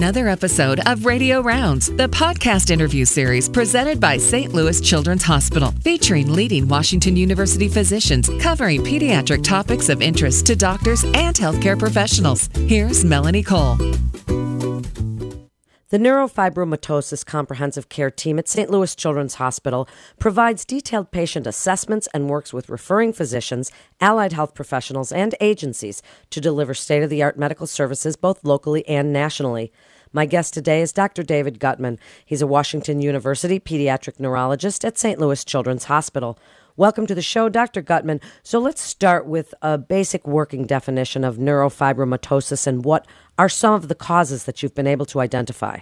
another episode of Radio Rounds, the podcast interview series presented by St. Louis Children's Hospital, featuring leading Washington University physicians covering pediatric topics of interest to doctors and healthcare professionals. Here's Melanie Cole. The Neurofibromatosis Comprehensive Care Team at St. Louis Children's Hospital provides detailed patient assessments and works with referring physicians, allied health professionals, and agencies to deliver state of the art medical services both locally and nationally. My guest today is Dr. David Gutmann. He's a Washington University pediatric neurologist at St. Louis Children's Hospital. Welcome to the show, Dr. Gutmann. So let's start with a basic working definition of neurofibromatosis and what are some of the causes that you've been able to identify?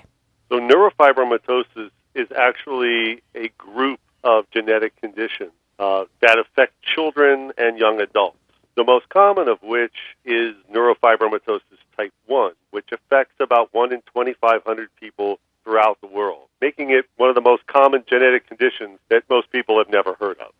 So, neurofibromatosis is actually a group of genetic conditions uh, that affect children and young adults. The most common of which is neurofibromatosis type 1, which affects 1 in 2,500 people throughout the world, making it one of the most common genetic conditions that most people have never heard of.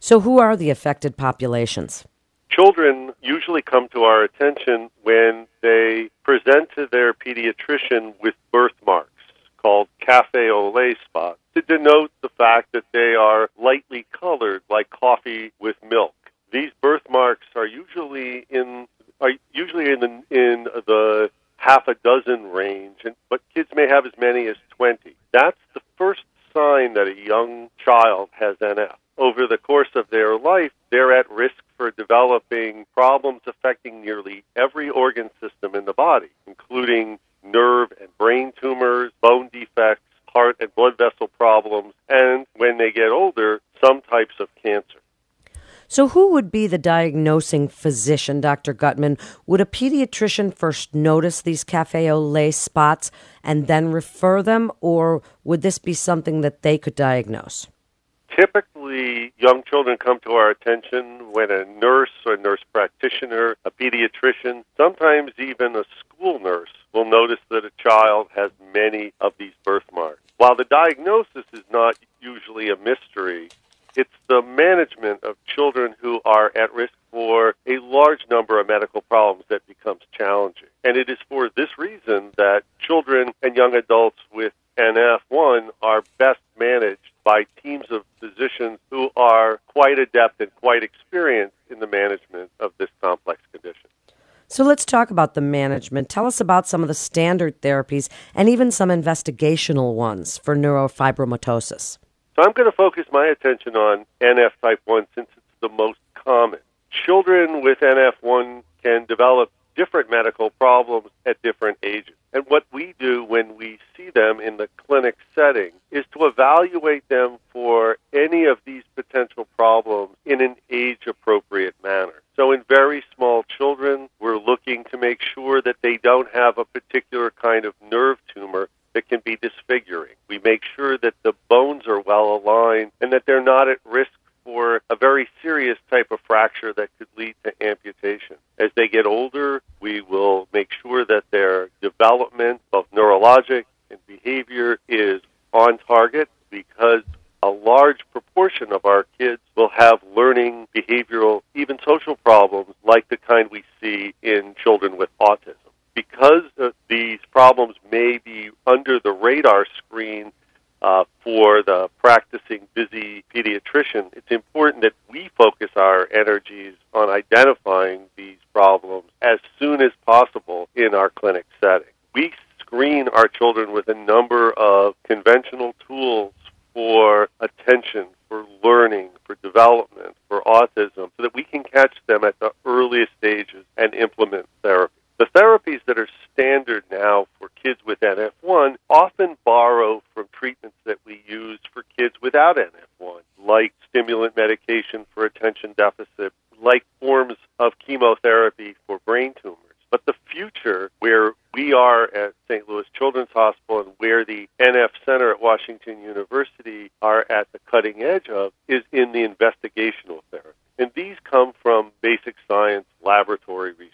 So, who are the affected populations? Children usually come to our attention when they present to their pediatrician with birthmarks called cafe au lait spots to denote the fact that they are lightly colored like coffee with milk. These birthmarks are usually in are usually in the in the half a dozen range, and, but kids may have as many as 20. That's the first sign that a young child has NF. Over the course of their life, they're at risk for developing problems affecting nearly every organ system in the body, including nerve and brain tumors, bone defects, heart and blood vessel problems, and when they get older, some types of cancer. So, who would be the diagnosing physician, Dr. Gutmann? Would a pediatrician first notice these cafe au lait spots and then refer them, or would this be something that they could diagnose? Typically, young children come to our attention when a nurse or nurse practitioner, a pediatrician, sometimes even a school nurse will notice that a child has many of these birthmarks. While the diagnosis is not usually a mystery, it's the management children who are at risk for a large number of medical problems that becomes challenging. And it is for this reason that children and young adults with NF1 are best managed by teams of physicians who are quite adept and quite experienced in the management of this complex condition. So let's talk about the management. Tell us about some of the standard therapies and even some investigational ones for neurofibromatosis. So I'm going to focus my attention on NF type 1 since it's the most common. Children with NF1 can develop different medical problems at different ages. And what we do when we see them in the clinic setting is to evaluate them for any of these potential problems in an age appropriate manner. So, in very small children, we're looking to make sure that they don't have a particular kind of nerve tumor that can be disfiguring. We make sure that the bones are well aligned and that they're not at risk a very serious type of fracture that could lead to amputation. As they get older, we will make sure that their development, both neurologic and behavior, is on target because a large proportion of our kids will have learning, behavioral, even social problems like the kind we see in children with autism. Because uh, these problems may be under the radar screen uh, for the practicing busy pediatrician, it's important that we focus our energies on identifying these problems as soon as possible in our clinic setting. We screen our children with a number of conventional tools for attention, for learning, for development, for autism, so that we can catch them at the earliest stages and implement therapy. The therapies that are standard now for kids with NF1 often borrow treatments that we use for kids without NF1, like stimulant medication for attention deficit, like forms of chemotherapy for brain tumors. But the future, where we are at St. Louis Children's Hospital and where the NF Center at Washington University are at the cutting edge of, is in the investigational therapy. And these come from basic science laboratory research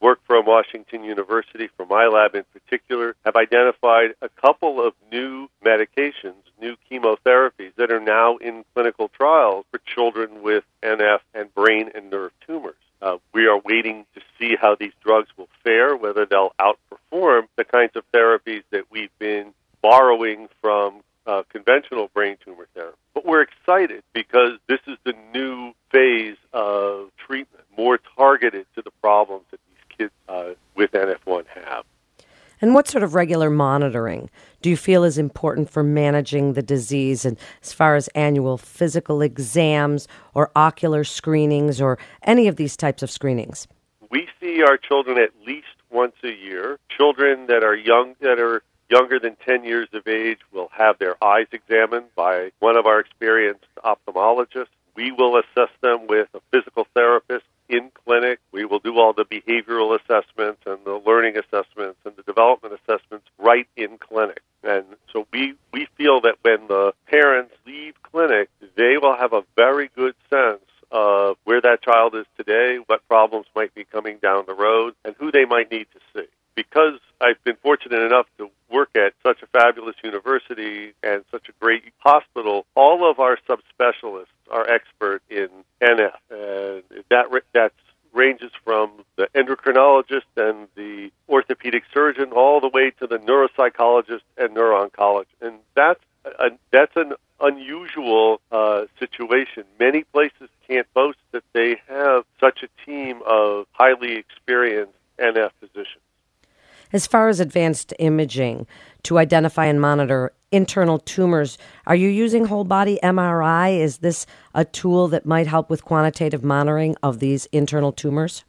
work from Washington University, from my lab in particular, have identified a couple of new medications, new chemotherapies that are now in clinical trials for children with NF and brain and nerve tumors. Uh, we are waiting to see how these drugs will fare, whether they'll outperform the kinds of therapies that we've been borrowing from uh, conventional brain tumor therapy. But we're excited because this is the new phase of treatment, more targeted to the problems that these kids uh, with NF1 have. And what sort of regular monitoring do you feel is important for managing the disease and as far as annual physical exams or ocular screenings or any of these types of screenings? We see our children at least once a year. Children that are young that are younger than 10 years of age will have their eyes examined by one of our experienced ophthalmologists. We will assess them with a physical therapist in clinic. We will do all the behavioral assessments and the learning assessments and the development assessments right in clinic. And so we, we feel that when the parents leave clinic, they will have a very good sense of where that child is today, what problems might be coming down the road, and who they might need to see. Because I've been fortunate enough to work at such a fabulous university and such a great hospital, all of our subspecialists are expert in NF, and that that ranges from the endocrinologist and the orthopedic surgeon all the way to the neuropsychologist and neurooncologist, and that's a, that's an unusual uh, situation. Many places can't boast that they have such a team of highly experienced NF physicians. As far as advanced imaging to identify and monitor internal tumors, are you using whole body MRI? Is this a tool that might help with quantitative monitoring of these internal tumors?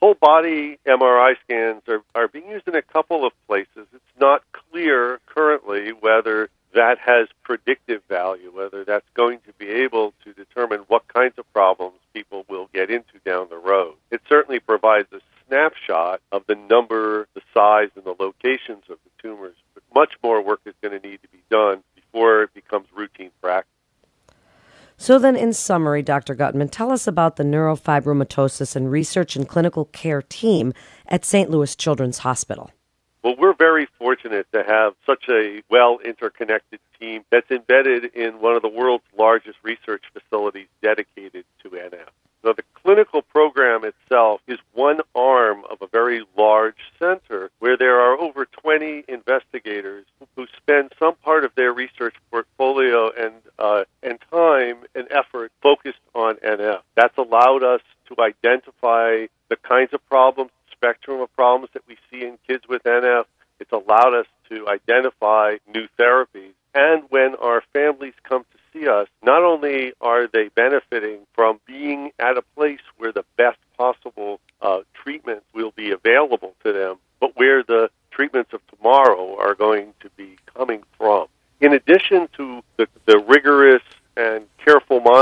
Whole body MRI scans are, are being used in a couple of places. It's not clear currently whether that has predictive value, whether that's going to be able to determine what kinds of problems people will get into down the road. It certainly provides a snapshot of the number, the size, and the locations of the tumors, but much more work is going to need to be done before it becomes routine practice. So, then, in summary, Dr. Gutmann, tell us about the neurofibromatosis and research and clinical care team at St. Louis Children's Hospital. Well, we're very fortunate to have such a well interconnected team that's embedded in one of the world's largest research facilities dedicated to NF. Now, the clinical program itself is one arm of a very large center where there are over 20 investigators who spend some part of their research portfolio and, uh, and and effort focused on NF. That's allowed us to identify the kinds of problems spectrum of problems that we see in kids with NF. It's allowed us to identify new therapies. And when our families come to see us, not only are they benefiting from being at a place where the best possible uh, treatment will be available to them, but where the treatments of tomorrow are going to be coming from. In addition to the, the rigorous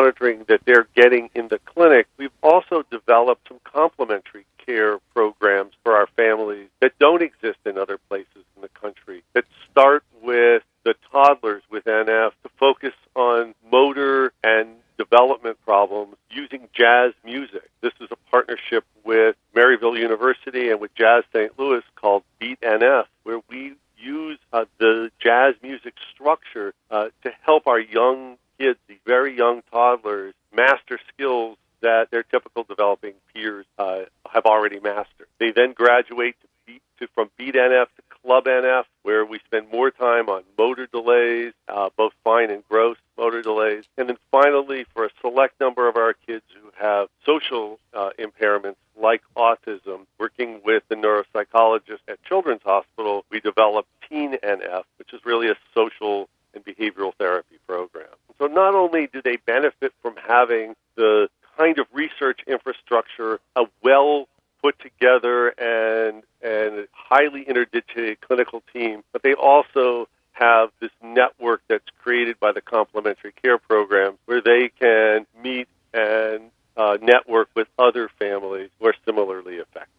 monitoring that they're getting in the clinic, we've also developed some complementary care programs for our families that don't exist in other places in the country that start with the toddlers with NF to focus on motor and development problems using jazz music. This is a partnership with Maryville University and with Jazz St. Louis called Beat NF, where we use uh, the jazz music structure uh, to help our young kids, these very young toddlers, master skills that their typical developing peers uh, have already mastered. They then graduate to beat, to, from Beat NF to Club NF, where we spend more time on motor delays, uh, both fine and gross motor delays. And then finally, for a select number of our kids who have social uh, impairments like autism, working with the neuropsychologist at Children's Hospital, we developed Teen NF, which is really a social and behavioral therapy program. So not only do they benefit from having the kind of research infrastructure, a well put together and and highly interdictated clinical team, but they also have this network that's created by the complementary care program where they can meet and uh, network with other families who are similarly affected.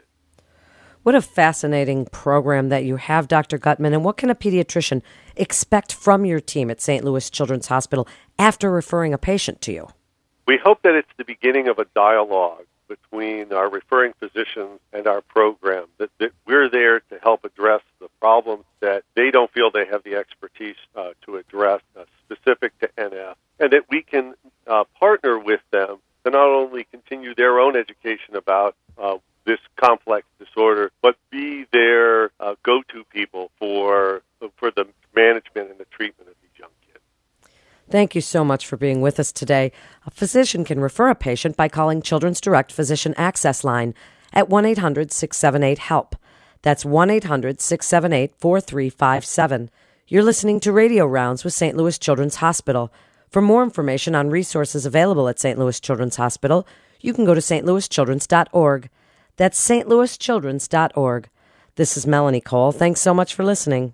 What a fascinating program that you have, Dr. Gutmann. And what can a pediatrician expect from your team at St. Louis Children's Hospital after referring a patient to you? We hope that it's the beginning of a dialogue between our referring physicians and our program, that, that we're there to help address the problems that they don't feel they have the expertise uh, to address uh, specific to NF, and that we can uh, partner with them to not only continue their own education about uh, this complex disorder, but be their uh, go-to people for for the management and the treatment of these young kids. Thank you so much for being with us today. A physician can refer a patient by calling Children's Direct Physician Access Line at 1 800 678 HELP. That's 1 800 678 4357. You're listening to Radio Rounds with St. Louis Children's Hospital. For more information on resources available at St. Louis Children's Hospital, you can go to stlouischildrens.org. That's stlouischildrens.org. This is Melanie Cole. Thanks so much for listening.